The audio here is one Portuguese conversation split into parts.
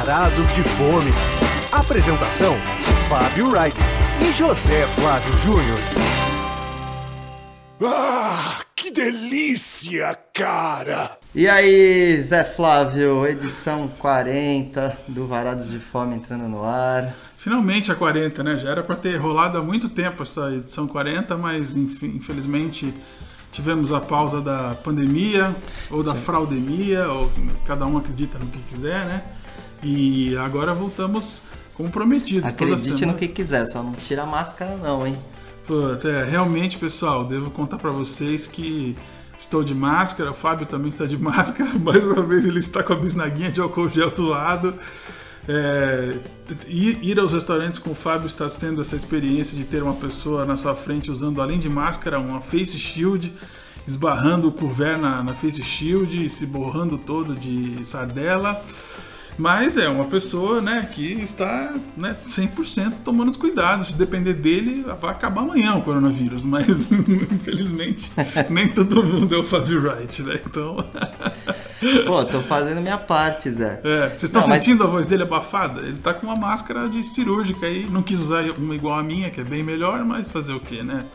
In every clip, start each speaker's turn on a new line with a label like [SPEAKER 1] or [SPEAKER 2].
[SPEAKER 1] Varados de Fome. Apresentação: Fábio Wright e José Flávio Júnior.
[SPEAKER 2] Ah, que delícia, cara!
[SPEAKER 3] E aí, Zé Flávio, edição 40 do Varados de Fome entrando no ar.
[SPEAKER 4] Finalmente a 40, né? Já era para ter rolado há muito tempo essa edição 40, mas enfim, infelizmente tivemos a pausa da pandemia ou da fraudemia, ou cada um acredita no que quiser, né? E agora voltamos como prometido.
[SPEAKER 3] Acredite no que quiser, só não tira a máscara não, hein?
[SPEAKER 4] Pô, é, realmente, pessoal, devo contar para vocês que estou de máscara, o Fábio também está de máscara, mais uma vez ele está com a bisnaguinha de álcool gel do lado. É, ir aos restaurantes com o Fábio está sendo essa experiência de ter uma pessoa na sua frente usando, além de máscara, uma face shield, esbarrando o couvert na, na face shield, se borrando todo de sardela. Mas é uma pessoa né, que está né, 100% tomando os cuidados. Se depender dele, vai acabar amanhã o coronavírus. Mas, infelizmente, nem todo mundo é o Fábio Wright, né? Então.
[SPEAKER 3] Pô, tô fazendo minha parte, Zé.
[SPEAKER 4] É, vocês estão sentindo mas... a voz dele abafada? Ele tá com uma máscara de cirúrgica aí. Não quis usar uma igual a minha, que é bem melhor, mas fazer o quê, né?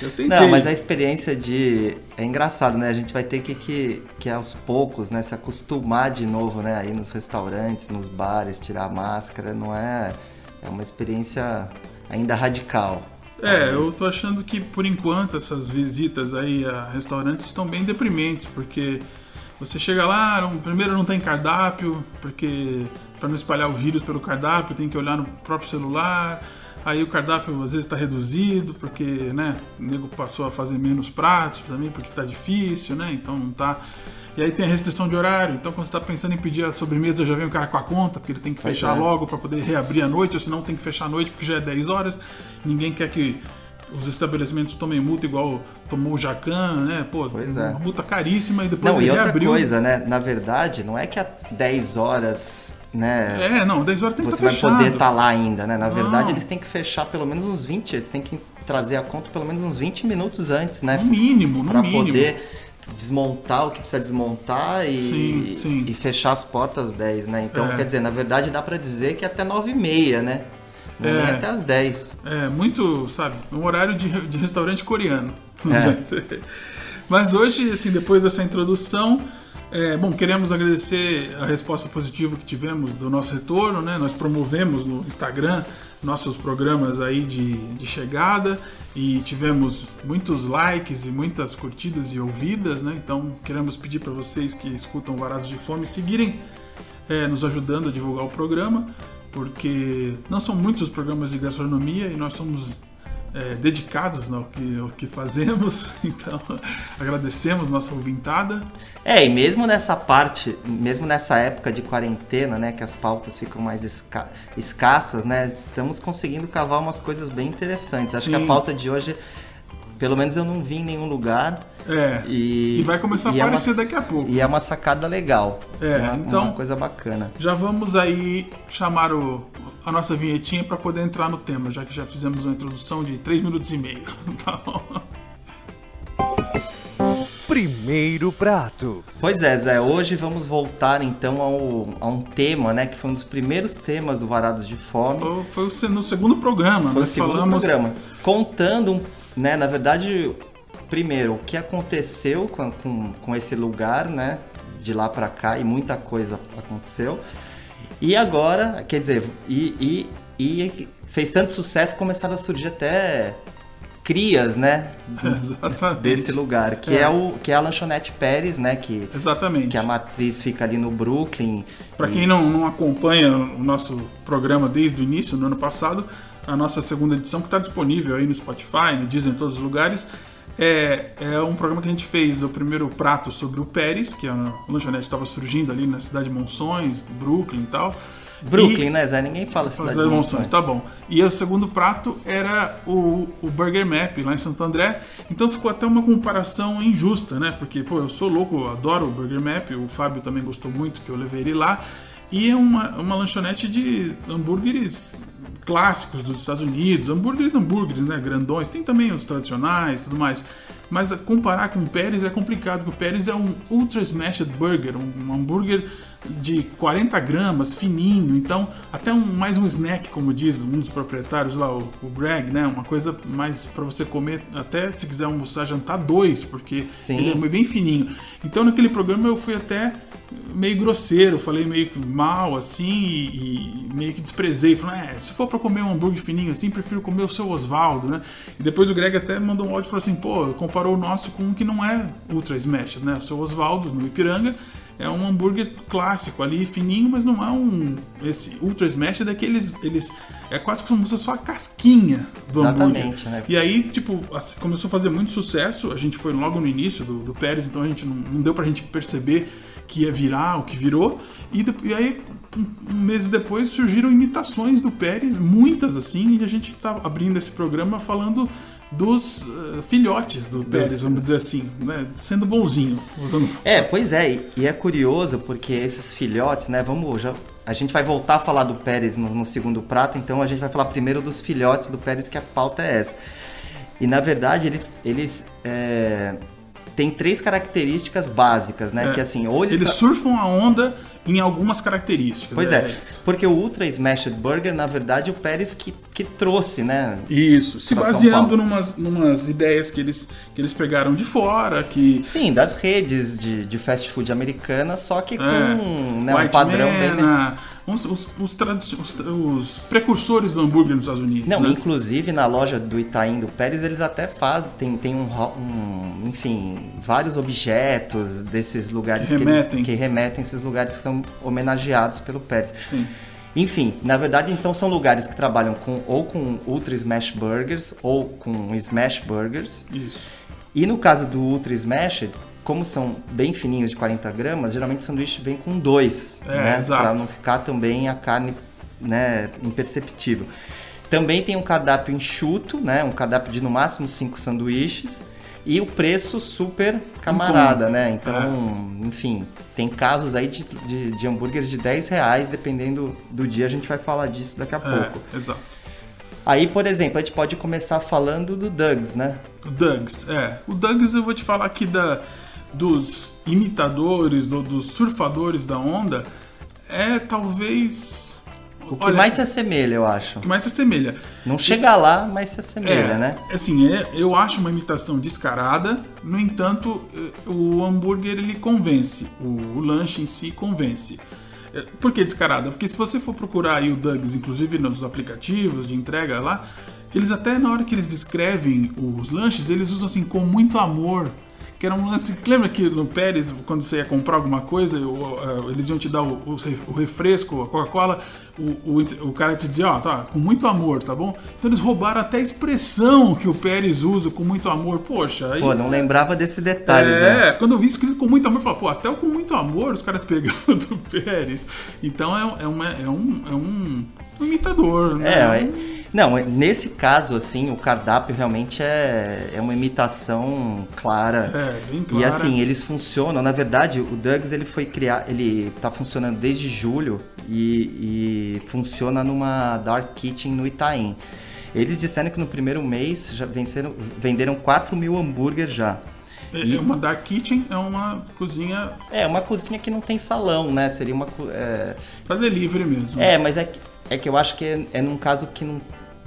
[SPEAKER 3] Eu tentei. Não, mas a experiência de. É engraçado, né? A gente vai ter que, que, que aos poucos, né, se acostumar de novo, né? Aí nos restaurantes, nos bares, tirar a máscara. Não é. É uma experiência ainda radical.
[SPEAKER 4] É, eu tô achando que por enquanto essas visitas aí a restaurantes estão bem deprimentes, porque você chega lá, não, primeiro não tem cardápio, porque para não espalhar o vírus pelo cardápio tem que olhar no próprio celular. Aí o cardápio às vezes está reduzido, porque né, o nego passou a fazer menos pratos também, porque está difícil, né? Então não tá. E aí tem a restrição de horário. Então quando você está pensando em pedir a sobremesa, já vem o cara com a conta, porque ele tem que fechar é. logo para poder reabrir à noite, ou senão tem que fechar à noite porque já é 10 horas. Ninguém quer que os estabelecimentos tomem multa igual tomou o Jacan, né? Pô, pois é. uma multa caríssima e depois
[SPEAKER 3] não,
[SPEAKER 4] ele
[SPEAKER 3] e outra
[SPEAKER 4] reabriu.
[SPEAKER 3] coisa, né? Na verdade, não é que a 10 horas né?
[SPEAKER 4] É, não, 10 horas tem que
[SPEAKER 3] Você vai poder estar tá lá ainda, né? Na verdade, eles têm que fechar pelo menos uns 20, eles têm que trazer a conta pelo menos uns 20 minutos antes, né?
[SPEAKER 4] No mínimo, no
[SPEAKER 3] pra
[SPEAKER 4] mínimo.
[SPEAKER 3] poder desmontar o que precisa desmontar e, sim, sim. e fechar as portas às 10, né? Então, é. quer dizer, na verdade dá para dizer que é até 9 e meia, né? Não é, nem até às 10.
[SPEAKER 4] É, muito, sabe, um horário de, de restaurante coreano. É. Mas hoje, assim, depois dessa introdução, é, bom, queremos agradecer a resposta positiva que tivemos do nosso retorno, né? Nós promovemos no Instagram nossos programas aí de, de chegada e tivemos muitos likes e muitas curtidas e ouvidas, né? Então queremos pedir para vocês que escutam Varados de Fome seguirem é, nos ajudando a divulgar o programa, porque não são muitos os programas de gastronomia e nós somos é, dedicados no que, ao que fazemos, então agradecemos nossa ouvintada.
[SPEAKER 3] É, e mesmo nessa parte, mesmo nessa época de quarentena, né, que as pautas ficam mais esca escassas, né, estamos conseguindo cavar umas coisas bem interessantes. Acho Sim. que a pauta de hoje pelo menos eu não vi em nenhum lugar.
[SPEAKER 4] É. E, e vai começar a aparecer é uma, daqui a pouco.
[SPEAKER 3] E é uma sacada legal.
[SPEAKER 4] É,
[SPEAKER 3] uma,
[SPEAKER 4] então.
[SPEAKER 3] Uma coisa bacana.
[SPEAKER 4] Já vamos aí chamar o, a nossa vinhetinha para poder entrar no tema, já que já fizemos uma introdução de 3 minutos e meio. Tá bom?
[SPEAKER 1] Primeiro prato.
[SPEAKER 3] Pois é, Zé, hoje vamos voltar então ao, a um tema, né, que foi um dos primeiros temas do Varados de Fome.
[SPEAKER 4] Foi, foi no segundo programa,
[SPEAKER 3] foi o segundo falamos... programa. Contando um né, na verdade, primeiro, o que aconteceu com, com, com esse lugar, né, de lá para cá, e muita coisa aconteceu. E agora, quer dizer, e, e, e fez tanto sucesso que começaram a surgir até crias, né,
[SPEAKER 4] Exatamente.
[SPEAKER 3] desse lugar, que é. é. o que é a lanchonete Pérez, né, que
[SPEAKER 4] Exatamente.
[SPEAKER 3] que a matriz fica ali no Brooklyn.
[SPEAKER 4] Para quem não, não acompanha o nosso programa desde o início, no ano passado, a nossa segunda edição, que está disponível aí no Spotify, no Disney, em todos os lugares. É, é um programa que a gente fez o primeiro prato sobre o Pérez, que é a lanchonete estava surgindo ali na cidade de Monções, Brooklyn e tal.
[SPEAKER 3] Brooklyn, e, né, Zé? Ninguém fala cidade, cidade de Monções.
[SPEAKER 4] Tá bom. E o segundo prato era o, o Burger Map, lá em Santo André. Então ficou até uma comparação injusta, né? Porque, pô, eu sou louco, eu adoro o Burger Map, o Fábio também gostou muito, que eu levei ele lá. E é uma, uma lanchonete de hambúrgueres clássicos dos Estados Unidos, hambúrgueres, hambúrgueres, né, grandões, tem também os tradicionais, tudo mais. Mas comparar com o Pérez é complicado, porque o Pérez é um Ultra Smashed Burger, um, um hambúrguer de 40 gramas, fininho, então até um, mais um snack, como diz um dos proprietários lá, o, o Greg, né? Uma coisa mais para você comer, até se quiser almoçar, jantar dois, porque
[SPEAKER 3] Sim.
[SPEAKER 4] ele é bem fininho. Então naquele programa eu fui até meio grosseiro, falei meio mal assim e, e meio que desprezei, falei, é, se for para comer um hambúrguer fininho assim, prefiro comer o seu Osvaldo, né? E depois o Greg até mandou um áudio e falou assim, pô, comparou o nosso com um que não é Ultra Smash, né? O seu Osvaldo no Ipiranga é um hambúrguer clássico ali, fininho, mas não é um. Esse Ultra Smash é daqueles. Eles, é quase como se fosse só a casquinha do
[SPEAKER 3] Exatamente,
[SPEAKER 4] hambúrguer.
[SPEAKER 3] né?
[SPEAKER 4] E aí, tipo, assim, começou a fazer muito sucesso. A gente foi logo no início do, do Pérez, então a gente não, não deu pra gente perceber que ia virar o que virou. E, e aí, um, um meses depois, surgiram imitações do Pérez, muitas assim, e a gente tá abrindo esse programa falando dos eh, filhotes do Pérez, vamos dizer assim, né? Sendo bonzinho, usando
[SPEAKER 3] É, pois é, e, e é curioso porque esses filhotes, né? Vamos já. A gente vai voltar a falar do Pérez no, no segundo prato, então a gente vai falar primeiro dos filhotes do Pérez, que a pauta é essa. E na verdade eles, eles é, têm três características básicas, né?
[SPEAKER 4] É.
[SPEAKER 3] Que assim, ou eles,
[SPEAKER 4] Eles
[SPEAKER 3] tra-
[SPEAKER 4] surfam a onda em algumas características.
[SPEAKER 3] Pois é,
[SPEAKER 4] isso.
[SPEAKER 3] porque o Ultra Smashed Burger, na verdade, o Pérez que, que trouxe, né?
[SPEAKER 4] Isso, se baseando numas, numas ideias que eles, que eles pegaram de fora, que
[SPEAKER 3] Sim, das redes de, de fast food americanas, só que com
[SPEAKER 4] É,
[SPEAKER 3] né, um padrão bem.
[SPEAKER 4] Man, os, os, os, os- os precursores do hambúrguer nos Estados Unidos.
[SPEAKER 3] Não,
[SPEAKER 4] né?
[SPEAKER 3] inclusive na loja do Itaim do Pérez eles até fazem, tem, tem um, um- enfim, vários objetos desses lugares
[SPEAKER 4] Que
[SPEAKER 3] eles-
[SPEAKER 4] remetem.
[SPEAKER 3] que remetem a esses lugares que são homenageados pelo Pérez.
[SPEAKER 4] Sim.
[SPEAKER 3] Enfim, na verdade, então são lugares que trabalham com ou com Ultra Smash Burgers ou com Smash Burgers.
[SPEAKER 4] Isso.
[SPEAKER 3] E no caso do Ultra Smash, como são bem fininhos de 40 gramas, geralmente o sanduíche vem com dois,
[SPEAKER 4] É,
[SPEAKER 3] né? Para não ficar também a carne né, imperceptível. Também tem um cardápio enxuto, né? Um cardápio de no máximo cinco sanduíches. E o preço super camarada, né? Então, enfim, tem casos aí de, de, de hambúrgueres de 10 reais, dependendo do dia, a gente vai falar disso daqui a pouco.
[SPEAKER 4] É, exato.
[SPEAKER 3] Aí, por exemplo, a gente pode começar falando do Doug's, né?
[SPEAKER 4] O Dougs, é. O Dougs eu vou te falar aqui da, dos imitadores, do- dos surfadores da onda, é talvez.
[SPEAKER 3] O que
[SPEAKER 4] olha,
[SPEAKER 3] mais se assemelha, eu acho.
[SPEAKER 4] o que mais se assemelha.
[SPEAKER 3] Não chega lá, mas se assemelha,
[SPEAKER 4] É,
[SPEAKER 3] né?
[SPEAKER 4] Assim, é- eu acho uma imitação descarada, no entanto, eh, o hambúrguer ele convence, o, o lanche em si convence. Eh, Por que descarada? Porque se você for procurar aí o Dougs, inclusive nos aplicativos de entrega lá, eles até na hora que eles descrevem os lanches, eles usam assim com muito amor. Que era um lance. Lembra que no Pérez, quando você ia comprar alguma coisa, eh, eles iam te dar o, o re- o refresco, a Coca-Cola, o, o, o cara te dizia, ó, tá, com muito amor, tá bom? Então eles roubaram até a expressão que o Pérez usa com muito amor. Poxa, aí.
[SPEAKER 3] Pô, não lembrava desse detalhe,
[SPEAKER 4] É,
[SPEAKER 3] né?
[SPEAKER 4] quando eu vi escrito com muito amor, eu falei, pô, até o com muito amor os caras pegaram do Pérez. Então é, é, uma, é, um, é um imitador, né?
[SPEAKER 3] É, é- não, nesse caso, assim, o cardápio realmente é, é uma imitação clara.
[SPEAKER 4] É, bem
[SPEAKER 3] E
[SPEAKER 4] clara.
[SPEAKER 3] assim, eles funcionam. Na verdade, o Doug's ele foi criar, ele tá funcionando desde julho e, e funciona numa dark kitchen no Itaim. Eles disseram que no primeiro mês já venceram, venderam 4 mil hambúrgueres já.
[SPEAKER 4] É, é uma dark kitchen, é uma cozinha
[SPEAKER 3] É, uma cozinha que não tem salão, né? Seria uma. É,
[SPEAKER 4] para delivery mesmo.
[SPEAKER 3] é mas é que, é que eu acho que é, é num caso que não,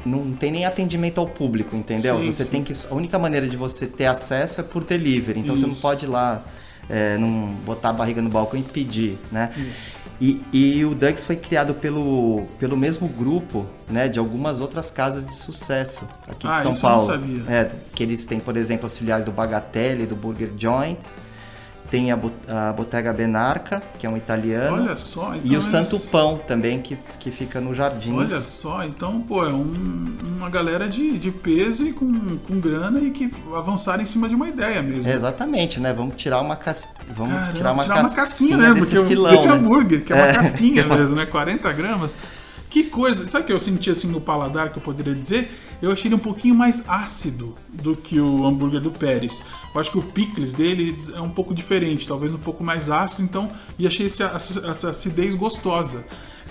[SPEAKER 3] não tem nem atendimento ao público, entendeu?
[SPEAKER 4] Sim,
[SPEAKER 3] você
[SPEAKER 4] sim.
[SPEAKER 3] tem que. A única maneira de você ter acesso é por delivery. Então você não
[SPEAKER 4] Isso.
[SPEAKER 3] pode ir lá, é, não botar a barriga no balcão e pedir, né?
[SPEAKER 4] Isso.
[SPEAKER 3] E, e o Ducks foi criado pelo, pelo mesmo grupo, né, de algumas outras casas de sucesso aqui de
[SPEAKER 4] Ah,
[SPEAKER 3] São
[SPEAKER 4] isso eu não
[SPEAKER 3] Paulo.
[SPEAKER 4] sabia.
[SPEAKER 3] É, que eles têm, por exemplo, as filiais do Bagatelle, do Burger Joint, tem a, a Bottega Benarca, que é um italiano,
[SPEAKER 4] Olha só, então
[SPEAKER 3] e o
[SPEAKER 4] eles-
[SPEAKER 3] Santo Pão também, que, que fica no Jardim.
[SPEAKER 4] Olha só, então, pô, é um- uma galera de, de peso e com, com grana e que avançaram em cima de uma ideia mesmo.
[SPEAKER 3] É, exatamente, né? Vamos tirar uma cas... vamos
[SPEAKER 4] Caramba,
[SPEAKER 3] tirar uma,
[SPEAKER 4] casquinha,
[SPEAKER 3] casquinha
[SPEAKER 4] né? Porque
[SPEAKER 3] filão,
[SPEAKER 4] esse
[SPEAKER 3] né?
[SPEAKER 4] hambúrguer, que é uma
[SPEAKER 3] É.
[SPEAKER 4] casquinha mesmo, né? 40 gramas. Que coisa. Sabe o que eu senti assim no paladar que eu poderia dizer? Eu achei ele um pouquinho mais ácido do que o hambúrguer do Pérez. Eu acho que o picles deles é um pouco diferente, talvez um pouco mais ácido, então, e achei esse- essa, acidez gostosa.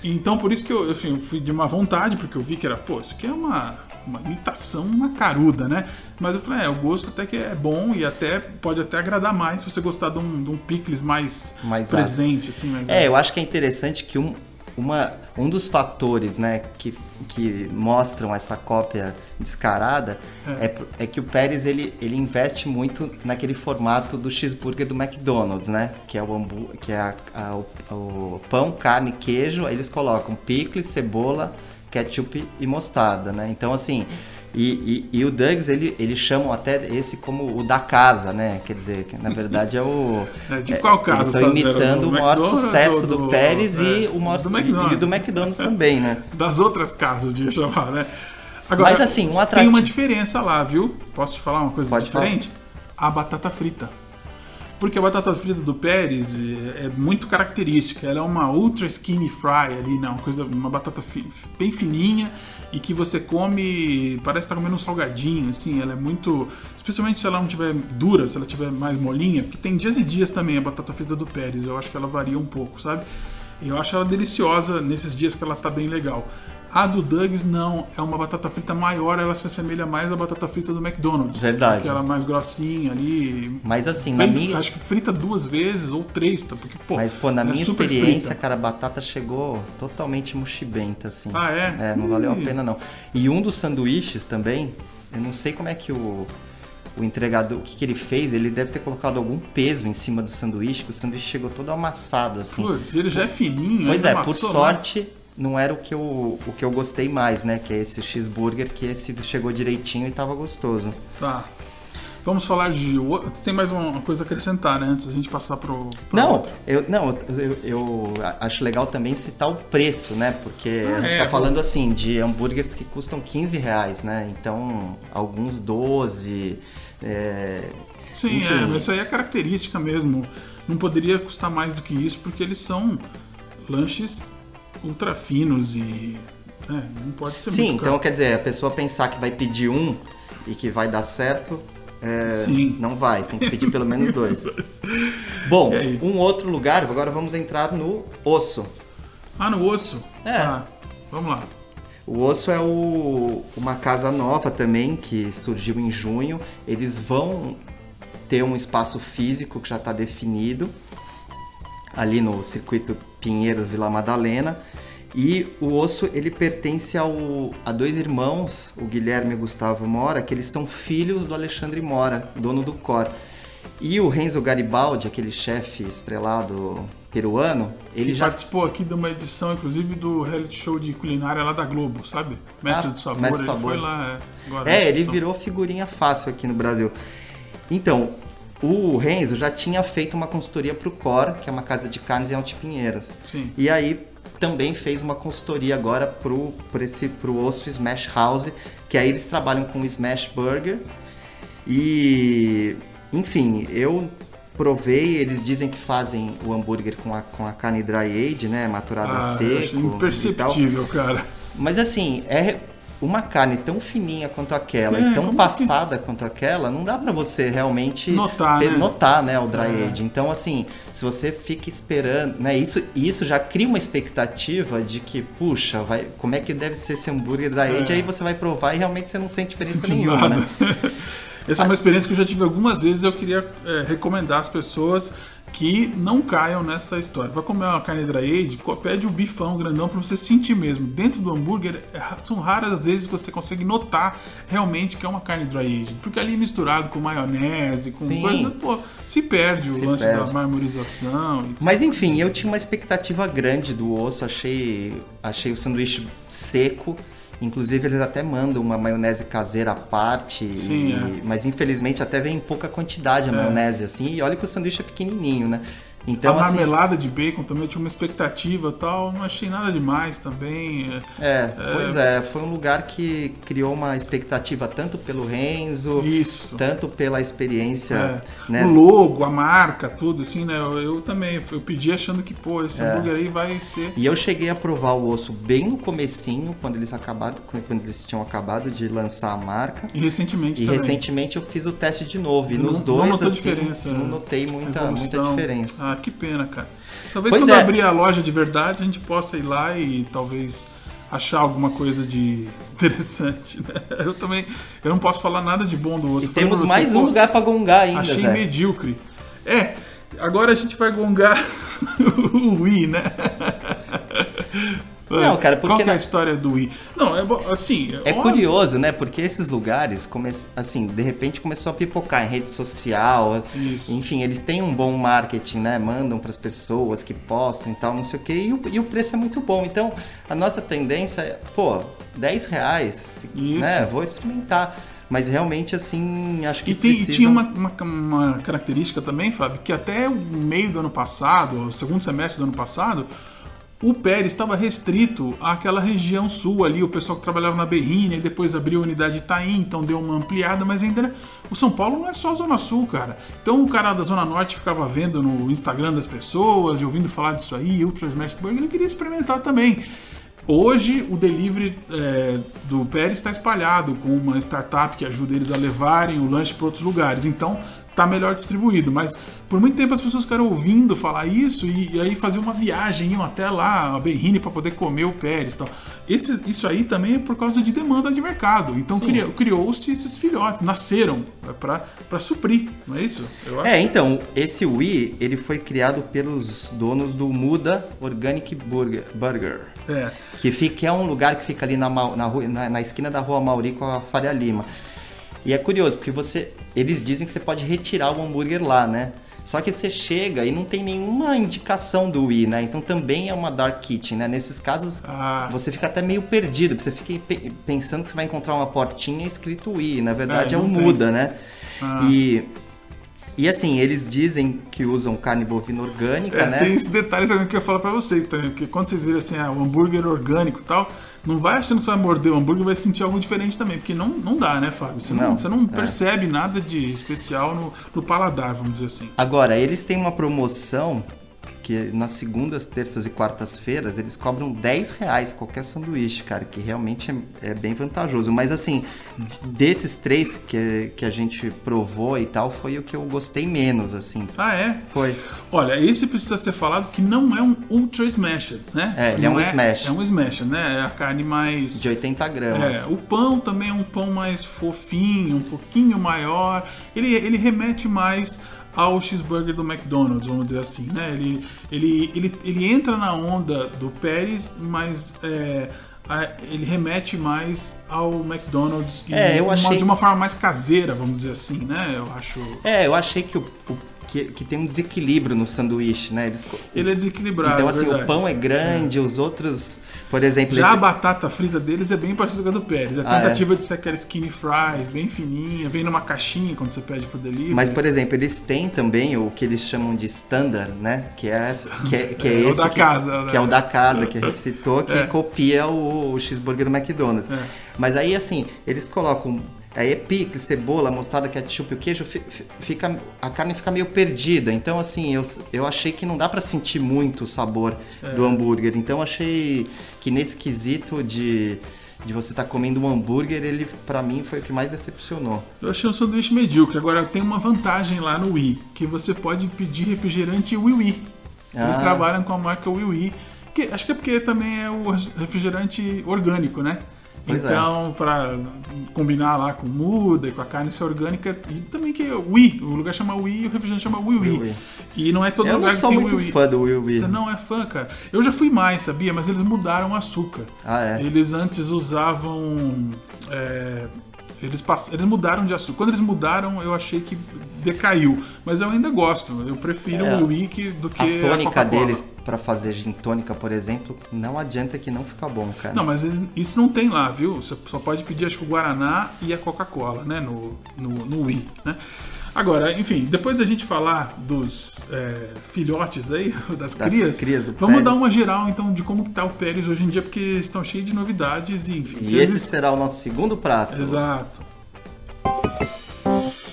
[SPEAKER 4] Então, por isso que eu, enfim, eu fui de má vontade, porque eu vi que era, pô, isso aqui é uma uma imitação macaruda, né? Mas eu falei, é, o gosto até que é bom e até pode até agradar mais se você gostar de um, de um picles mais,
[SPEAKER 3] Mais
[SPEAKER 4] presente, assim. Mais
[SPEAKER 3] É, eu acho que é interessante que um, uma, um dos fatores né, que, que mostram essa cópia descarada é, pro- é que o Pérez ele, ele investe muito naquele formato do cheeseburger do McDonald's, né? Que é o hambu que é a- a- o, o pão, carne, queijo, aí eles colocam picles, cebola, ketchup e mostarda, né? Então assim. E, e, e o Doug's, ele, eles chamam até esse como o da casa, né? Quer dizer, que na verdade é o.
[SPEAKER 4] É, de qual casa
[SPEAKER 3] estão
[SPEAKER 4] tá
[SPEAKER 3] imitando
[SPEAKER 4] Do
[SPEAKER 3] o maior
[SPEAKER 4] McDonald's
[SPEAKER 3] sucesso do,
[SPEAKER 4] do-
[SPEAKER 3] Pérez
[SPEAKER 4] é,
[SPEAKER 3] e o maior
[SPEAKER 4] do McDonald's.
[SPEAKER 3] e do McDonald's também, né?
[SPEAKER 4] Das outras casas, devia chamar, né?
[SPEAKER 3] Mas, assim, um
[SPEAKER 4] Tem
[SPEAKER 3] atrativo-
[SPEAKER 4] uma diferença lá, viu? Posso te falar uma coisa
[SPEAKER 3] Pode
[SPEAKER 4] diferente? A batata frita. Porque a batata frita do Pérez é, é muito característica. Ela é uma ultra skinny fry ali, né? Uma coisa, uma batata fi- bem fininha e que você come, parece estar comendo um salgadinho, assim. Ela é muito, especialmente se ela não tiver dura, se ela tiver mais molinha, porque tem dias e dias também a batata frita do Pérez. Eu acho que ela varia um pouco, sabe? Eu acho ela deliciosa nesses dias que ela tá bem legal. A do Doug's não, é uma batata frita maior, ela se assemelha mais à batata frita do McDonald's.
[SPEAKER 3] Verdade.
[SPEAKER 4] Porque ela é mais grossinha ali.
[SPEAKER 3] Mas assim, na
[SPEAKER 4] Bem,
[SPEAKER 3] minha,
[SPEAKER 4] Acho que frita duas vezes ou três, tá? Porque, pô.
[SPEAKER 3] mas, pô, na
[SPEAKER 4] é
[SPEAKER 3] minha
[SPEAKER 4] super
[SPEAKER 3] experiência, cara, a batata chegou totalmente mochibenta, assim.
[SPEAKER 4] Ah, é?
[SPEAKER 3] É, não valeu a pena, não. E um dos sanduíches também, eu não sei como é que o, o entregador, o que, que ele fez, ele deve ter colocado algum peso em cima do sanduíche, que o sanduíche chegou todo amassado, assim.
[SPEAKER 4] Putz, ele já é fininho,
[SPEAKER 3] Pois é, por
[SPEAKER 4] amassou, né?
[SPEAKER 3] sorte, não era o que, eu, o que eu gostei mais, né? Que é esse cheeseburger, que esse chegou direitinho e tava gostoso.
[SPEAKER 4] Tá. Vamos falar de. o- Tem mais uma coisa a acrescentar, né? Antes da gente passar pro. pra
[SPEAKER 3] Não, eu, não eu, eu acho legal também citar o preço, né? Porque
[SPEAKER 4] Ah,
[SPEAKER 3] a gente
[SPEAKER 4] é,
[SPEAKER 3] tá falando assim de hambúrgueres que custam 15 reais, né? Então, alguns 12. É...
[SPEAKER 4] Sim,
[SPEAKER 3] enfim.
[SPEAKER 4] é, mas isso aí é característica mesmo. Não poderia custar mais do que isso, porque eles são lanches ultra finos e. É, não pode ser
[SPEAKER 3] Sim,
[SPEAKER 4] muito
[SPEAKER 3] então
[SPEAKER 4] caro.
[SPEAKER 3] quer dizer, a pessoa pensar que vai pedir um e que vai dar certo. É,
[SPEAKER 4] Sim.
[SPEAKER 3] Não vai, tem que pedir pelo menos dois. Bom, um outro lugar, agora vamos entrar no osso.
[SPEAKER 4] Ah, no osso?
[SPEAKER 3] É.
[SPEAKER 4] Tá, vamos lá.
[SPEAKER 3] O Osso é o- uma casa nova também que surgiu em junho. Eles vão ter um espaço físico que já está definido ali no circuito Pinheiros Vila Madalena. E o Osso ele pertence ao, a dois irmãos, o Guilherme e o Gustavo Mora, que eles são filhos do Alexandre Mora, dono do Cor. E o Renzo Garibaldi, aquele chefe estrelado peruano, ele
[SPEAKER 4] Ele
[SPEAKER 3] já
[SPEAKER 4] participou aqui de uma edição, inclusive, do reality show de culinária lá da Globo, sabe? Mestre
[SPEAKER 3] Ah,
[SPEAKER 4] do Sabor.
[SPEAKER 3] Mestre
[SPEAKER 4] ele
[SPEAKER 3] Sabor.
[SPEAKER 4] foi lá. É,
[SPEAKER 3] É, ele
[SPEAKER 4] edição.
[SPEAKER 3] virou figurinha fácil aqui no Brasil. Então, o Renzo já tinha feito uma consultoria para o Cor, que é uma casa de carnes em Alto Pinheiros.
[SPEAKER 4] Sim.
[SPEAKER 3] E aí também fez uma consultoria agora pro, pro, esse, pro Osso Smash House, que aí eles trabalham com Smash Burger. E, enfim, eu provei, eles dizem que fazem o hambúrguer com a, com a carne dry age, né, maturada
[SPEAKER 4] Ah,
[SPEAKER 3] seco e
[SPEAKER 4] imperceptível, cara.
[SPEAKER 3] Mas assim, é uma carne tão fininha quanto aquela
[SPEAKER 4] É,
[SPEAKER 3] e tão passada quanto aquela, não dá pra você realmente
[SPEAKER 4] Notar, né?
[SPEAKER 3] notar, né, o dry
[SPEAKER 4] É.
[SPEAKER 3] age. Então assim, se você fica esperando, né, isso isso já cria uma expectativa de que, puxa, vai, como é que deve ser esse hambúrguer dry age?
[SPEAKER 4] É.
[SPEAKER 3] Aí você vai provar e realmente você não sente diferença
[SPEAKER 4] Senti
[SPEAKER 3] nenhuma,
[SPEAKER 4] nada.
[SPEAKER 3] né?
[SPEAKER 4] Essa é uma experiência que eu já tive algumas vezes. Eu queria é, recomendar às pessoas que não caiam nessa história. Vai comer uma carne dry co- pede o bifão grandão para você sentir mesmo. Dentro do hambúrguer, é são raras as vezes que você consegue notar realmente que é uma carne dry age. Porque ali misturado com maionese, com
[SPEAKER 3] Sim.
[SPEAKER 4] coisa, pô, se perde o
[SPEAKER 3] Se
[SPEAKER 4] lance da
[SPEAKER 3] perde.
[SPEAKER 4] marmorização. e
[SPEAKER 3] Mas enfim, eu tinha uma expectativa grande do osso, achei, achei o sanduíche seco. Inclusive eles até mandam uma maionese caseira à parte,
[SPEAKER 4] Sim,
[SPEAKER 3] e-
[SPEAKER 4] é.
[SPEAKER 3] mas infelizmente até vem em pouca quantidade a maionese assim. E olha que o sanduíche é pequenininho, né?
[SPEAKER 4] A
[SPEAKER 3] Então assim,
[SPEAKER 4] marmelada de bacon também eu tinha uma expectativa e tal, não achei nada demais também. é.
[SPEAKER 3] é, pois é, foi um lugar que criou uma expectativa tanto pelo Renzo,
[SPEAKER 4] Isso.
[SPEAKER 3] tanto pela experiência,
[SPEAKER 4] É.
[SPEAKER 3] né?
[SPEAKER 4] O logo, a marca, tudo, assim, né? Eu, eu também, eu pedi achando que, pô, esse
[SPEAKER 3] É.
[SPEAKER 4] hambúrguer aí vai ser.
[SPEAKER 3] E eu cheguei a provar o osso bem no comecinho, quando eles acabaram, quando eles tinham acabado de lançar a marca.
[SPEAKER 4] E recentemente
[SPEAKER 3] E
[SPEAKER 4] também.
[SPEAKER 3] recentemente eu fiz o teste de novo. E nos
[SPEAKER 4] não-
[SPEAKER 3] dois,
[SPEAKER 4] não notou
[SPEAKER 3] assim,
[SPEAKER 4] diferença,
[SPEAKER 3] não
[SPEAKER 4] né?
[SPEAKER 3] notei muita, muita diferença.
[SPEAKER 4] Ah, que pena, cara. Talvez
[SPEAKER 3] Pois
[SPEAKER 4] quando
[SPEAKER 3] é.
[SPEAKER 4] abrir a loja de verdade a gente possa ir lá e talvez achar alguma coisa de interessante, né? Eu também, eu não posso falar nada de bom do osso.
[SPEAKER 3] E temos
[SPEAKER 4] você,
[SPEAKER 3] mais um lugar pra gongar ainda,
[SPEAKER 4] Achei
[SPEAKER 3] Zé.
[SPEAKER 4] medíocre. É, agora a gente vai gongar o Wii, né?
[SPEAKER 3] Não, cara, porque
[SPEAKER 4] Qual que é a história do Wii? Não, é assim...
[SPEAKER 3] É
[SPEAKER 4] óbvio-
[SPEAKER 3] curioso, né? Porque esses lugares, come... assim, de repente começou a pipocar em rede social.
[SPEAKER 4] Isso.
[SPEAKER 3] Enfim, eles têm um bom marketing, né? Mandam para as pessoas que postam e tal, não sei o quê. E o, e o preço é muito bom. Então, a nossa tendência é, pô, 10 reais,
[SPEAKER 4] Isso.
[SPEAKER 3] né? Vou experimentar. Mas realmente, assim, acho que
[SPEAKER 4] E, tem- e
[SPEAKER 3] precisam-
[SPEAKER 4] tinha uma, uma, uma característica também, Fábio, que até o meio do ano passado, o segundo semestre do ano passado, o Pérez estava restrito àquela região sul ali, o pessoal que trabalhava na Berrine, e depois abriu a unidade de Itaim, então deu uma ampliada, mas ainda o São Paulo não é só Zona Sul, cara. Então o cara da Zona Norte ficava vendo no Instagram das pessoas e ouvindo falar disso aí, Ultra Smash Burger, ele queria experimentar também. Hoje o delivery é, do Pérez está espalhado com uma startup que ajuda eles a levarem o lanche para outros lugares. Então tá melhor distribuído. Mas por muito tempo as pessoas ficaram ouvindo falar isso e, e aí faziam uma viagem, iam até lá, a Berrine, para poder comer o Pérez. e Tal. Esse, isso aí também é por causa de demanda de mercado. Então criou- criou-se esses filhotes, nasceram para suprir, não é isso?
[SPEAKER 3] É, então, esse Wii, ele foi criado pelos donos do Muda Organic Burger. Burger.
[SPEAKER 4] É.
[SPEAKER 3] Que, fica, que é um lugar que fica ali na, na, na, na esquina da rua Mauri com a Faria Lima. E é curioso, porque você. Eles dizem que você pode retirar o hambúrguer lá, né? Só que você chega e não tem nenhuma indicação do Wii, né? Então também é uma Dark Kitchen, né? Nesses casos,
[SPEAKER 4] Ah.
[SPEAKER 3] você fica até meio perdido, porque você fica pe- pensando que você vai encontrar uma portinha escrito Wii. Na verdade
[SPEAKER 4] É,
[SPEAKER 3] é,
[SPEAKER 4] não tem.
[SPEAKER 3] Muda, né?
[SPEAKER 4] Ah.
[SPEAKER 3] E. E assim, eles dizem que usam carne bovina orgânica,
[SPEAKER 4] É,
[SPEAKER 3] né?
[SPEAKER 4] tem esse detalhe também que eu ia falar pra vocês também, porque quando vocês viram assim, ah, o hambúrguer orgânico e tal, não vai achando que você vai morder o hambúrguer vai sentir algo diferente também, porque não, não dá, né, Fábio? Você não,
[SPEAKER 3] Não,
[SPEAKER 4] você não
[SPEAKER 3] é.
[SPEAKER 4] percebe nada de especial no, no paladar, vamos dizer assim.
[SPEAKER 3] Agora, eles têm uma promoção que nas segundas, terças e quartas-feiras eles cobram 10 reais qualquer sanduíche, cara, que realmente é, é bem vantajoso. Mas assim, desses três que, que a gente provou e tal, foi o que eu gostei menos, assim.
[SPEAKER 4] Ah, é?
[SPEAKER 3] Foi.
[SPEAKER 4] Olha, esse precisa ser falado que não é um Ultra Smasher, né?
[SPEAKER 3] É, ele é um smash.
[SPEAKER 4] É um Smasher, né? É a carne mais...
[SPEAKER 3] De 80 gramas.
[SPEAKER 4] É, o pão também é um pão mais fofinho, um pouquinho maior. Ele, ele remete mais ao cheeseburger do McDonald's, vamos dizer assim, né? Ele, ele, ele, ele entra na onda do Pérez, mas é, a- ele remete mais ao McDonald's e
[SPEAKER 3] É, eu
[SPEAKER 4] uma-
[SPEAKER 3] achei-
[SPEAKER 4] de uma forma mais caseira, vamos dizer assim, né? Eu acho.
[SPEAKER 3] É, eu achei que, o, o- que, que tem um desequilíbrio no sanduíche, né? Eles,
[SPEAKER 4] Ele é desequilibrado.
[SPEAKER 3] então,
[SPEAKER 4] é
[SPEAKER 3] assim,
[SPEAKER 4] verdade.
[SPEAKER 3] o pão é grande, os outros, por exemplo...
[SPEAKER 4] Já a
[SPEAKER 3] esse-
[SPEAKER 4] batata frita deles é bem parecida com a do Pérez. A
[SPEAKER 3] Ah, é?
[SPEAKER 4] tentativa de ser aquela skinny fries, bem fininha, vem numa caixinha quando você pede pro delivery.
[SPEAKER 3] Mas, por exemplo, eles têm também o que eles chamam de standard, né? Que é, que é, que é
[SPEAKER 4] É, o
[SPEAKER 3] esse
[SPEAKER 4] da
[SPEAKER 3] que,
[SPEAKER 4] casa, né?
[SPEAKER 3] que é o da casa que a gente citou, que
[SPEAKER 4] É.
[SPEAKER 3] copia o, o cheeseburger do McDonald's.
[SPEAKER 4] É.
[SPEAKER 3] Mas aí, assim, eles colocam aí é picles, cebola, mostarda, ketchup, o queijo, fi- fi- fica, a carne fica meio perdida. Então, assim, eu, eu achei que não dá pra sentir muito o sabor
[SPEAKER 4] É.
[SPEAKER 3] do hambúrguer. Então, achei que nesse quesito de, de você estar comendo um hambúrguer, ele, pra mim, foi o que mais decepcionou.
[SPEAKER 4] Eu achei um sanduíche medíocre. Agora tem uma vantagem lá no Wii, que você pode pedir refrigerante Wii Wii. Eles
[SPEAKER 3] Ah.
[SPEAKER 4] trabalham com a marca Wii Wii, que acho que é porque também é o refrigerante orgânico, né?
[SPEAKER 3] Pois é.
[SPEAKER 4] então, pra combinar lá com muda e com a carne ser orgânica, e também que é Wii, o lugar chama Wii e o refrigerante chama Wii Wii. E não é todo
[SPEAKER 3] Eu
[SPEAKER 4] lugar que
[SPEAKER 3] sou
[SPEAKER 4] tem
[SPEAKER 3] muito
[SPEAKER 4] Wii Wii.
[SPEAKER 3] fã do Wii Wii.
[SPEAKER 4] Você não é fã, cara? Eu já fui mais, sabia? Mas eles mudaram o açúcar.
[SPEAKER 3] Ah, é?
[SPEAKER 4] Eles antes usavam. é, eles, pass... eles mudaram de açúcar. Quando eles mudaram, eu achei que decaiu. Mas eu ainda gosto. Eu prefiro
[SPEAKER 3] É.
[SPEAKER 4] o que- do que
[SPEAKER 3] A tônica
[SPEAKER 4] Coca-Cola.
[SPEAKER 3] deles pra fazer gin tônica, por exemplo, não adianta que não fica bom, cara.
[SPEAKER 4] Não, mas isso não tem lá, viu? Você só pode pedir, acho que o Guaraná e a Coca-Cola, né? No, no, no Wii, né? Agora, enfim, depois da gente falar dos é, filhotes aí, das,
[SPEAKER 3] Das
[SPEAKER 4] crias,
[SPEAKER 3] crias do
[SPEAKER 4] vamos
[SPEAKER 3] Pérez.
[SPEAKER 4] dar uma geral, então, de como que tá o Pérez hoje em dia, porque estão cheios de novidades e, enfim.
[SPEAKER 3] E esse
[SPEAKER 4] eles-
[SPEAKER 3] será o nosso segundo prato.
[SPEAKER 4] Exato.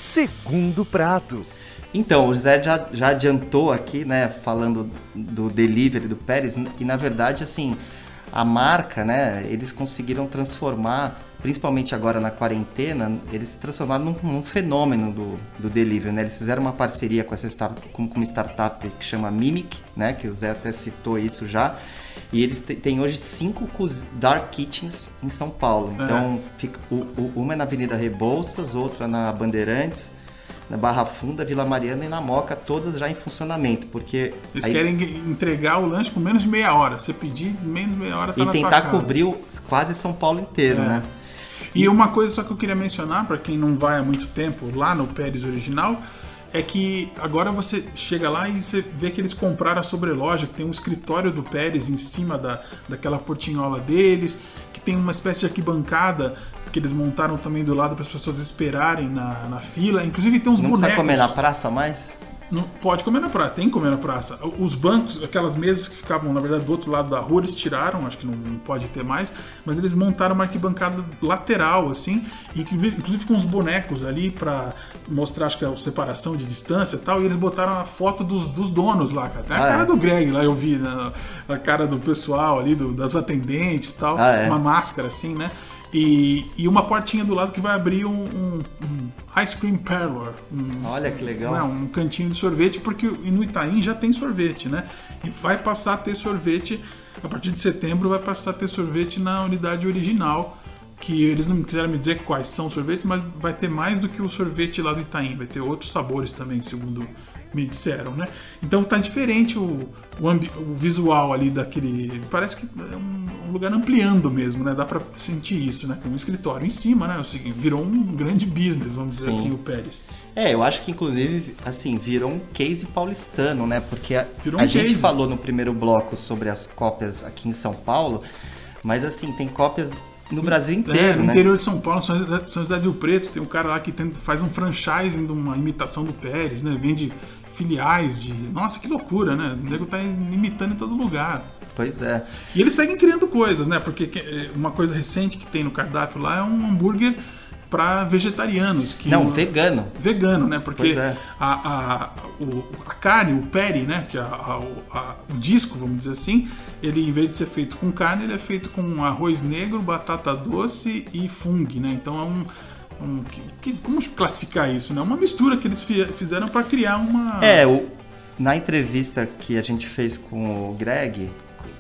[SPEAKER 1] Segundo prato.
[SPEAKER 3] Então, o Zé já, já adiantou aqui, né, falando do delivery do Pérez, e na verdade, assim, a marca, né, eles conseguiram transformar, principalmente agora na quarentena, eles se transformaram num, num fenômeno do, do delivery, né, eles fizeram uma parceria com essa start, com, com uma startup que chama Mimic, né, que o Zé até citou isso já, E eles têm hoje cinco Dark Kitchens em São Paulo.
[SPEAKER 4] É.
[SPEAKER 3] Então, fica, o, o, uma é na Avenida Rebouças, outra na Bandeirantes, na Barra Funda, Vila Mariana e na Moca, todas já em funcionamento, porque...
[SPEAKER 4] Eles
[SPEAKER 3] aí-
[SPEAKER 4] querem entregar o lanche com menos de meia hora. Você pedir, menos de meia hora tá
[SPEAKER 3] E tentar cobrir o- quase São Paulo inteiro,
[SPEAKER 4] É.
[SPEAKER 3] né?
[SPEAKER 4] E uma coisa só que eu queria mencionar, para quem não vai há muito tempo lá no Pérez original, é que agora você chega lá e você vê que eles compraram a sobreloja, que tem um escritório do Pérez em cima da, daquela portinhola deles, que tem uma espécie de arquibancada que eles montaram também do lado para as pessoas esperarem na, na fila. Inclusive tem uns
[SPEAKER 3] Não
[SPEAKER 4] bonecos.
[SPEAKER 3] precisa comer na praça mais?
[SPEAKER 4] Não, pode comer na praça, tem que comer na praça. Os bancos, aquelas mesas que ficavam, na verdade, do outro lado da rua, eles tiraram, acho que não, não pode ter mais, mas eles montaram uma arquibancada lateral, assim, e que, inclusive com uns bonecos ali pra mostrar, acho que a separação de distância e tal, e eles botaram a foto dos, dos donos lá, cara. Tem a
[SPEAKER 3] Ah,
[SPEAKER 4] cara
[SPEAKER 3] é?
[SPEAKER 4] do Greg lá, eu vi, né, a cara do pessoal ali, do- das atendentes e tal,
[SPEAKER 3] Ah, é?
[SPEAKER 4] uma máscara assim, né? E, e uma portinha do lado que vai abrir um, um- um ice cream parlor. um-
[SPEAKER 3] Olha que legal.
[SPEAKER 4] Um cantinho de sorvete, porque no Itaim já tem sorvete, né? E vai passar a ter sorvete, a partir de setembro vai passar a ter sorvete na unidade original, que eles não quiseram me dizer quais são os sorvetes, mas vai ter mais do que o sorvete lá do Itaim, vai ter outros sabores também, segundo me disseram, né? Então tá diferente o, o, o visual ali daquele. Parece que é um, um lugar ampliando mesmo, né? Dá pra sentir isso, né? Com um escritório em cima, né? Seguinte, virou um grande business, vamos dizer
[SPEAKER 3] Sim.
[SPEAKER 4] assim, o Pérez.
[SPEAKER 3] É, eu acho que inclusive, assim, virou um case paulistano, né? Porque a,
[SPEAKER 4] Virou
[SPEAKER 3] a
[SPEAKER 4] um
[SPEAKER 3] gente falou no primeiro bloco sobre as cópias aqui em São Paulo, mas assim, tem cópias no Brasil
[SPEAKER 4] É,
[SPEAKER 3] inteiro,
[SPEAKER 4] no
[SPEAKER 3] né?
[SPEAKER 4] interior de São Paulo, São José, São José do Rio Preto, tem um cara lá que tenta, faz um franchising de uma imitação do Pérez, né? Vende filiais de. Nossa, que loucura, né? O nego tá imitando em todo lugar.
[SPEAKER 3] Pois é.
[SPEAKER 4] E eles seguem criando coisas, né? Porque que- eh, uma coisa recente que tem no cardápio lá é um hambúrguer para vegetarianos. Que
[SPEAKER 3] Não,
[SPEAKER 4] o-
[SPEAKER 3] vegano.
[SPEAKER 4] Vegano, né? Porque
[SPEAKER 3] é.
[SPEAKER 4] a, a, o- a carne, o peri, né? Que é a- a- o- a- o disco, vamos dizer assim, ele em vez de ser feito com carne, ele é feito com arroz negro, batata doce e fungo, né? Então é um. Um- que, como classificar isso, né? Uma mistura que eles fi- fizeram para criar uma.
[SPEAKER 3] É, o, na entrevista que a gente fez com o Greg,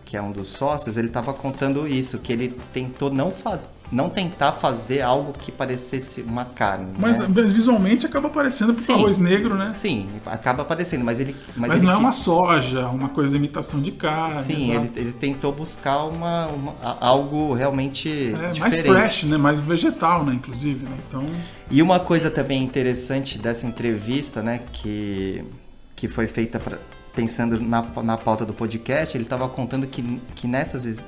[SPEAKER 3] que é um dos sócios, ele estava contando isso, que ele tentou não, faz, não tentar fazer algo que parecesse uma carne.
[SPEAKER 4] Mas,
[SPEAKER 3] né?
[SPEAKER 4] mas visualmente acaba parecendo porque
[SPEAKER 3] Sim.
[SPEAKER 4] arroz negro, né?
[SPEAKER 3] Sim, acaba aparecendo, mas ele. Mas,
[SPEAKER 4] Mas
[SPEAKER 3] ele
[SPEAKER 4] não é uma soja, uma coisa de imitação de carne.
[SPEAKER 3] Sim, ele, ele tentou buscar uma, uma- algo realmente
[SPEAKER 4] É mais fresh, né? Mais vegetal, né? Inclusive, né? Então.
[SPEAKER 3] E uma coisa também interessante dessa entrevista, né, que, que foi feita pra, pensando na, na pauta do podcast, ele estava contando que, que, nessas,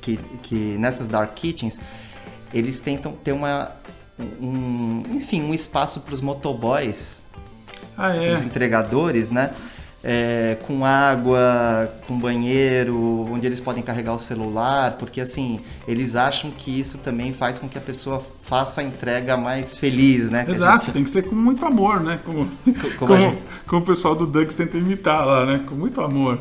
[SPEAKER 3] que, que nessas Dark Kitchens eles tentam ter uma, um, enfim, um espaço para os motoboys,
[SPEAKER 4] Ah,
[SPEAKER 3] para os
[SPEAKER 4] é.
[SPEAKER 3] entregadores, né? é, com água, com banheiro, onde eles podem carregar o celular, porque assim, eles acham que isso também faz com que a pessoa faça a entrega mais feliz, né?
[SPEAKER 4] Exato,
[SPEAKER 3] gente-
[SPEAKER 4] tem que ser com muito amor, né? Como,
[SPEAKER 3] como
[SPEAKER 4] como,
[SPEAKER 3] gente-
[SPEAKER 4] como o pessoal do Ducks tenta imitar lá, né? Com muito amor.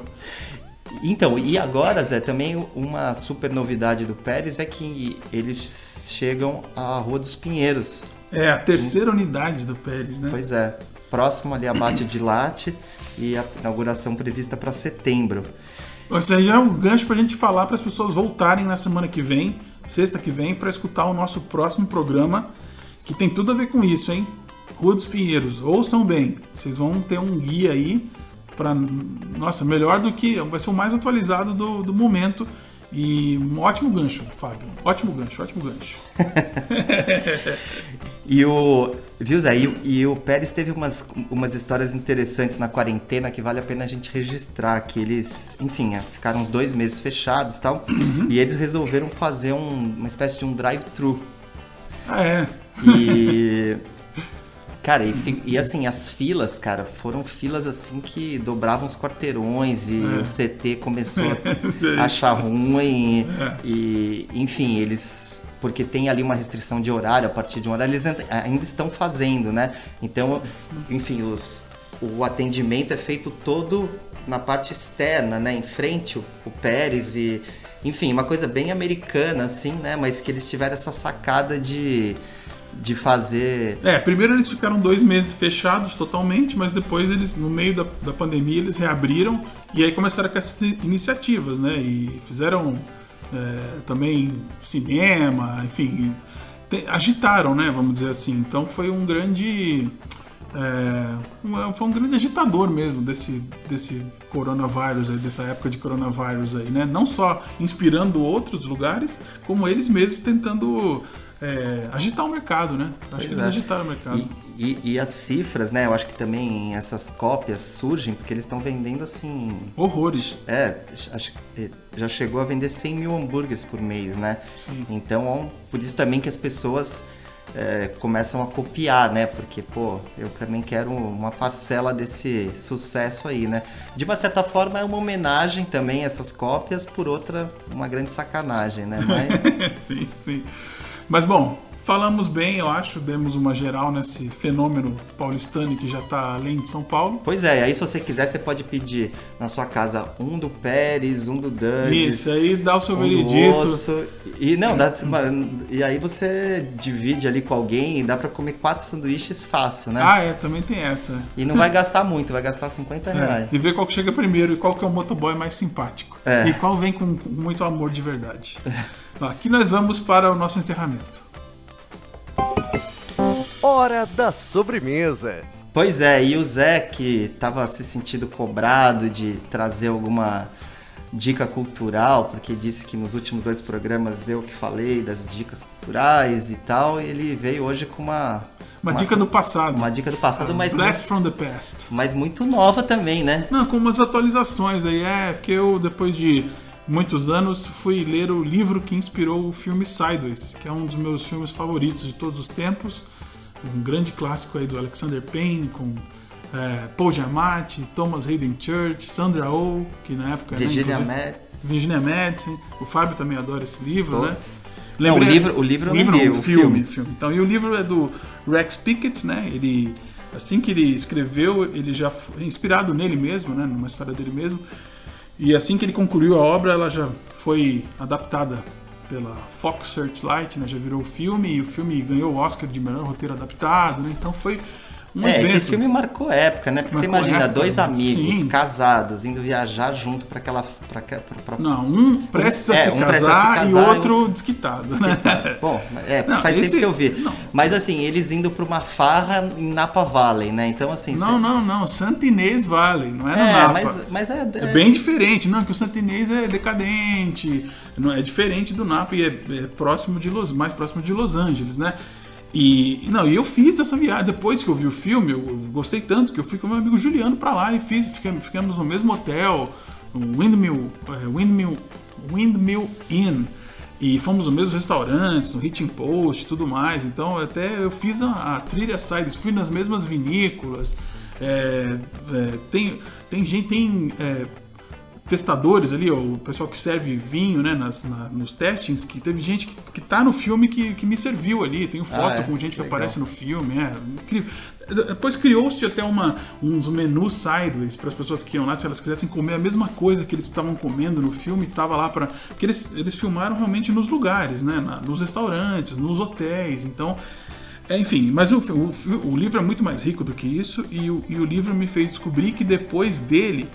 [SPEAKER 3] Então, e agora, Zé, também uma super novidade do Pérez é que eles chegam à Rua dos Pinheiros.
[SPEAKER 4] É a terceira unidade do Pérez, né?
[SPEAKER 3] Pois é, próximo ali a Bate de Latte e a inauguração prevista para setembro.
[SPEAKER 4] Isso aí já é um gancho pra gente falar para as pessoas voltarem na semana que vem, sexta que vem, para escutar o nosso próximo programa, que tem tudo a ver com isso, hein? Rua dos Pinheiros, ouçam bem. Vocês vão ter um guia aí para, nossa, melhor do que, vai ser o mais atualizado do, do momento. E um ótimo gancho, Fábio. Ótimo gancho, ótimo gancho.
[SPEAKER 3] E o. Viu, Zé? E, o- e o Pérez teve umas, umas histórias interessantes na quarentena que vale a pena a gente registrar. Que eles, enfim, é, ficaram uns dois meses fechados e tal. E eles resolveram fazer um- uma espécie de um drive-thru.
[SPEAKER 4] Ah, é.
[SPEAKER 3] E. Cara, e, se- e assim, as filas, cara, foram filas assim que dobravam os quarteirões e o CT começou a achar ruim. E, enfim, eles. Porque tem ali uma restrição de horário, a partir de um horário, eles ainda- ainda estão fazendo, né? Então, enfim, os, o atendimento é feito todo na parte externa, né? Em frente o, o Pérez e. Enfim, uma coisa bem americana, assim, né? Mas que eles tiveram essa sacada de de fazer.
[SPEAKER 4] É, primeiro eles ficaram dois meses fechados totalmente, mas depois eles, no meio da, da pandemia, eles reabriram e aí começaram com essas iniciativas, né? E fizeram é, também cinema, enfim, te, agitaram, né? Vamos dizer assim. Então foi um grande. É, foi um grande agitador mesmo desse, desse coronavírus, dessa época de coronavírus aí, né? Não só inspirando outros lugares, como eles mesmos tentando é, agitar o mercado, né? Acho
[SPEAKER 3] Pois
[SPEAKER 4] que eles
[SPEAKER 3] é.
[SPEAKER 4] agitaram o mercado.
[SPEAKER 3] E, e- e as cifras, né? Eu acho que também essas cópias surgem porque eles estão vendendo assim.
[SPEAKER 4] Horrores.
[SPEAKER 3] É, acho que já chegou a vender 100 mil hambúrgueres por mês, né?
[SPEAKER 4] Sim.
[SPEAKER 3] Então, por isso também que as pessoas é, começam a copiar, né? Porque, pô, eu também quero uma parcela desse sucesso aí, né? De uma certa forma, é uma homenagem também a essas cópias, por outra, uma grande sacanagem, né? Mas,
[SPEAKER 4] sim, sim. Mas bom, falamos bem, eu acho, demos uma geral nesse fenômeno paulistano que já está além de São Paulo.
[SPEAKER 3] pois é, aí se você quiser, você pode pedir na sua casa um do Pérez, um do Dantes.
[SPEAKER 4] Isso, aí dá o seu
[SPEAKER 3] um
[SPEAKER 4] veredito.
[SPEAKER 3] osso. E não, dá, e aí você divide ali com alguém e dá pra comer quatro sanduíches fácil, né?
[SPEAKER 4] Ah, é, também tem essa.
[SPEAKER 3] E não vai gastar muito, vai gastar 50
[SPEAKER 4] É,
[SPEAKER 3] reais.
[SPEAKER 4] e ver qual que chega primeiro e qual que é o motoboy mais simpático.
[SPEAKER 3] É.
[SPEAKER 4] E qual vem com, com muito amor de verdade. Aqui nós vamos para o nosso encerramento.
[SPEAKER 1] Hora da sobremesa.
[SPEAKER 3] Pois é, e o Zé que tava se sentindo cobrado de trazer alguma dica cultural, porque disse que nos últimos dois programas eu que falei das dicas culturais e tal, e ele veio hoje com uma
[SPEAKER 4] Uma, dica do passado.
[SPEAKER 3] uma dica do passado, mas,
[SPEAKER 4] Blast from the past.
[SPEAKER 3] mas muito nova também, né?
[SPEAKER 4] Não, com umas atualizações aí. É, porque eu, depois de muitos anos, fui ler o livro que inspirou o filme Sideways, que é um dos meus filmes favoritos de todos os tempos. Um grande clássico aí do Alexander Payne, com é, Paul Giamatti, Thomas Hayden Church, Sandra Oh, que na época... né,
[SPEAKER 3] Virginia Madsen.
[SPEAKER 4] Virginia Madsen. O Fábio também adora esse livro,
[SPEAKER 3] Pô.
[SPEAKER 4] né?
[SPEAKER 3] Não, o livro- o livro
[SPEAKER 4] o
[SPEAKER 3] não
[SPEAKER 4] livro
[SPEAKER 3] li,
[SPEAKER 4] não,
[SPEAKER 3] o
[SPEAKER 4] o filme,
[SPEAKER 3] filme.
[SPEAKER 4] filme. Então, e o livro é do Rex Pickett, né? Ele assim que ele escreveu, ele já foi inspirado nele mesmo, né, numa história dele mesmo. E assim que ele concluiu a obra, ela já foi adaptada pela Fox Searchlight, né? Já virou filme e o filme ganhou o Oscar de melhor roteiro adaptado, né? Então foi um
[SPEAKER 3] é,
[SPEAKER 4] evento.
[SPEAKER 3] esse filme marcou época, né? Porque você
[SPEAKER 4] Marcou
[SPEAKER 3] imagina
[SPEAKER 4] época,
[SPEAKER 3] dois amigos
[SPEAKER 4] sim.
[SPEAKER 3] casados indo viajar junto para aquela pra, pra, pra-
[SPEAKER 4] Não, um prestes a,
[SPEAKER 3] É,
[SPEAKER 4] se,
[SPEAKER 3] um
[SPEAKER 4] casar
[SPEAKER 3] a se casar
[SPEAKER 4] e outro desquitado, né?
[SPEAKER 3] Bom, é,
[SPEAKER 4] Não,
[SPEAKER 3] faz tempo
[SPEAKER 4] esse-
[SPEAKER 3] que eu vi.
[SPEAKER 4] não.
[SPEAKER 3] Mas assim, eles indo pra uma farra em Napa Valley, né? Então assim.
[SPEAKER 4] Não,
[SPEAKER 3] cê-
[SPEAKER 4] não, não. Santa Inês Valley, não é no
[SPEAKER 3] É,
[SPEAKER 4] Napa.
[SPEAKER 3] mas, mas é,
[SPEAKER 4] É bem diferente, não, que o Santa Inês é decadente, não é diferente do Napa e é, é próximo de Los, mais próximo de Los Angeles, né? E não, eu fiz essa viagem depois que eu vi o filme, eu, gostei tanto que eu fui com meu amigo Juliano pra lá e fiz, ficamos, ficamos no mesmo hotel, no Windmill, é, Windmill, Windmill Inn. E fomos nos mesmos restaurantes, no Hitting Post e tudo mais. Então até eu fiz a, a trilha Sides, fui nas mesmas vinícolas. é, é, tem, tem gente, tem é, testadores ali, ó, o pessoal que serve vinho, né, nas, na- nos testings, que teve gente que, que tá no filme que, que me serviu ali, tenho foto
[SPEAKER 3] é?
[SPEAKER 4] com gente que
[SPEAKER 3] Legal.
[SPEAKER 4] aparece no filme, é incrível. Depois criou-se até uma, uns menus sideways para as pessoas que iam lá, se elas quisessem comer a mesma coisa que eles estavam comendo no filme, tava lá para porque eles, eles filmaram realmente nos lugares, né, na- nos restaurantes, nos hotéis, então é, enfim, mas o, o o livro é muito mais rico do que isso e o, e o livro me fez descobrir que depois dele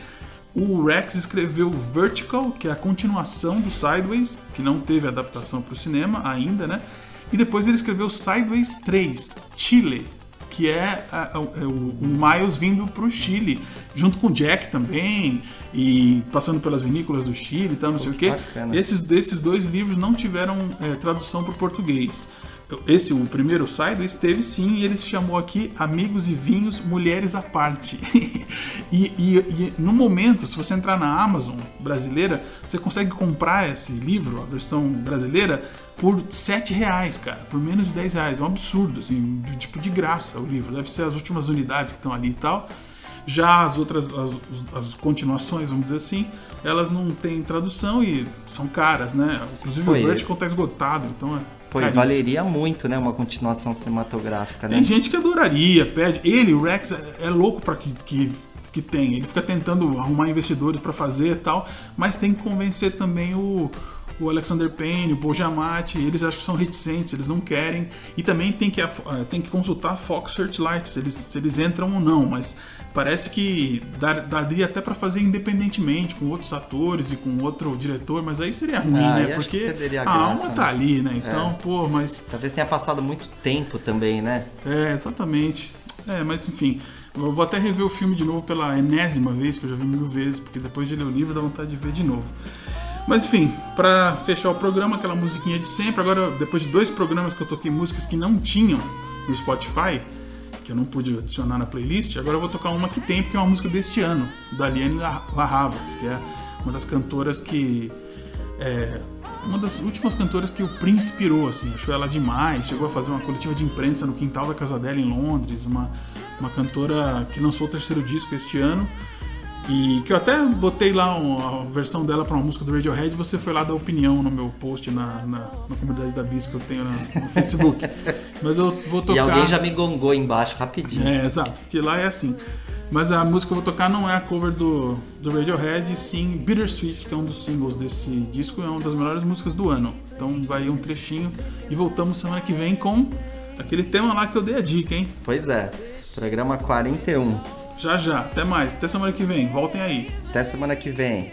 [SPEAKER 4] o Rex escreveu Vertical, que é a continuação do Sideways, que não teve adaptação para o cinema ainda, né? E depois ele escreveu Sideways 3, Chile, que é, a- a- é o, o Miles vindo para o Chile, junto com o Jack também, e passando pelas vinícolas do Chile e tal, não sei o quê.
[SPEAKER 3] bacana.
[SPEAKER 4] Esses, desses dois livros não tiveram é, tradução para o português. Esse, o primeiro Sideways, teve sim, e ele se chamou aqui Amigos e Vinhos, Mulheres à Parte. e, e- e no momento, se você entrar na Amazon brasileira, você consegue comprar esse livro, a versão brasileira, por 7 reais, cara, por menos de 10 reais. É um absurdo, assim, tipo de graça o livro. Deve ser as últimas unidades que estão ali e tal. Já as outras, as, as continuações, vamos dizer assim, elas não têm tradução e são caras, né? Inclusive
[SPEAKER 3] Foi.
[SPEAKER 4] o Vertical tá esgotado, então é.
[SPEAKER 3] Pô,
[SPEAKER 4] caríssimo.
[SPEAKER 3] valeria muito, né? Uma continuação cinematográfica, né?
[SPEAKER 4] Tem gente que adoraria, pede. Ele, o Rex, é, é louco para que, que, que tem. Ele fica tentando arrumar investidores para fazer e tal, mas tem que convencer também o, o Alexander Payne, o Paul Giamatti, eles acham que são reticentes, eles não querem. E também tem que, tem que consultar a Fox Searchlight, se eles, se eles entram ou não, mas parece que daria até para fazer independentemente, com outros atores e com outro diretor, mas aí seria ruim,
[SPEAKER 5] ah,
[SPEAKER 4] né? Porque a, a alma tá né? ali, né? Então, é. pô, mas.
[SPEAKER 5] Talvez tenha passado muito tempo também, né?
[SPEAKER 4] É, exatamente. É, mas enfim. Eu vou até rever o filme de novo pela enésima vez, que eu já vi mil vezes, porque depois de ler o livro dá vontade de ver de novo. Mas enfim, para fechar o programa, aquela musiquinha de sempre. Agora, depois de dois programas que eu toquei músicas que não tinham no Spotify, que eu não pude adicionar na playlist, agora eu vou tocar uma que tem, porque é uma música deste ano, da Liane Larravas, que é uma das cantoras que. É, uma das últimas cantoras que o Prince inspirou, assim, achou ela demais, chegou a fazer uma coletiva de imprensa no quintal da casa dela em Londres, uma, uma cantora que lançou o terceiro disco este ano e que eu até botei lá uma, a versão dela para uma música do Radiohead você foi lá dar opinião no meu post na, na, na comunidade da Bis que eu tenho na, no Facebook. Mas eu vou tocar.
[SPEAKER 5] E alguém já me gongou embaixo rapidinho.
[SPEAKER 4] É, exato, porque lá é assim. Mas a música que eu vou tocar não é a cover do, do Radiohead, sim Bittersweet, que é um dos singles desse disco, é uma das melhores músicas do ano. Então vai um trechinho e voltamos semana que vem com aquele tema lá que eu dei a dica, hein?
[SPEAKER 5] Pois é, programa 41.
[SPEAKER 4] Já já. Até mais. Até semana que vem. Voltem aí.
[SPEAKER 5] Até semana que vem.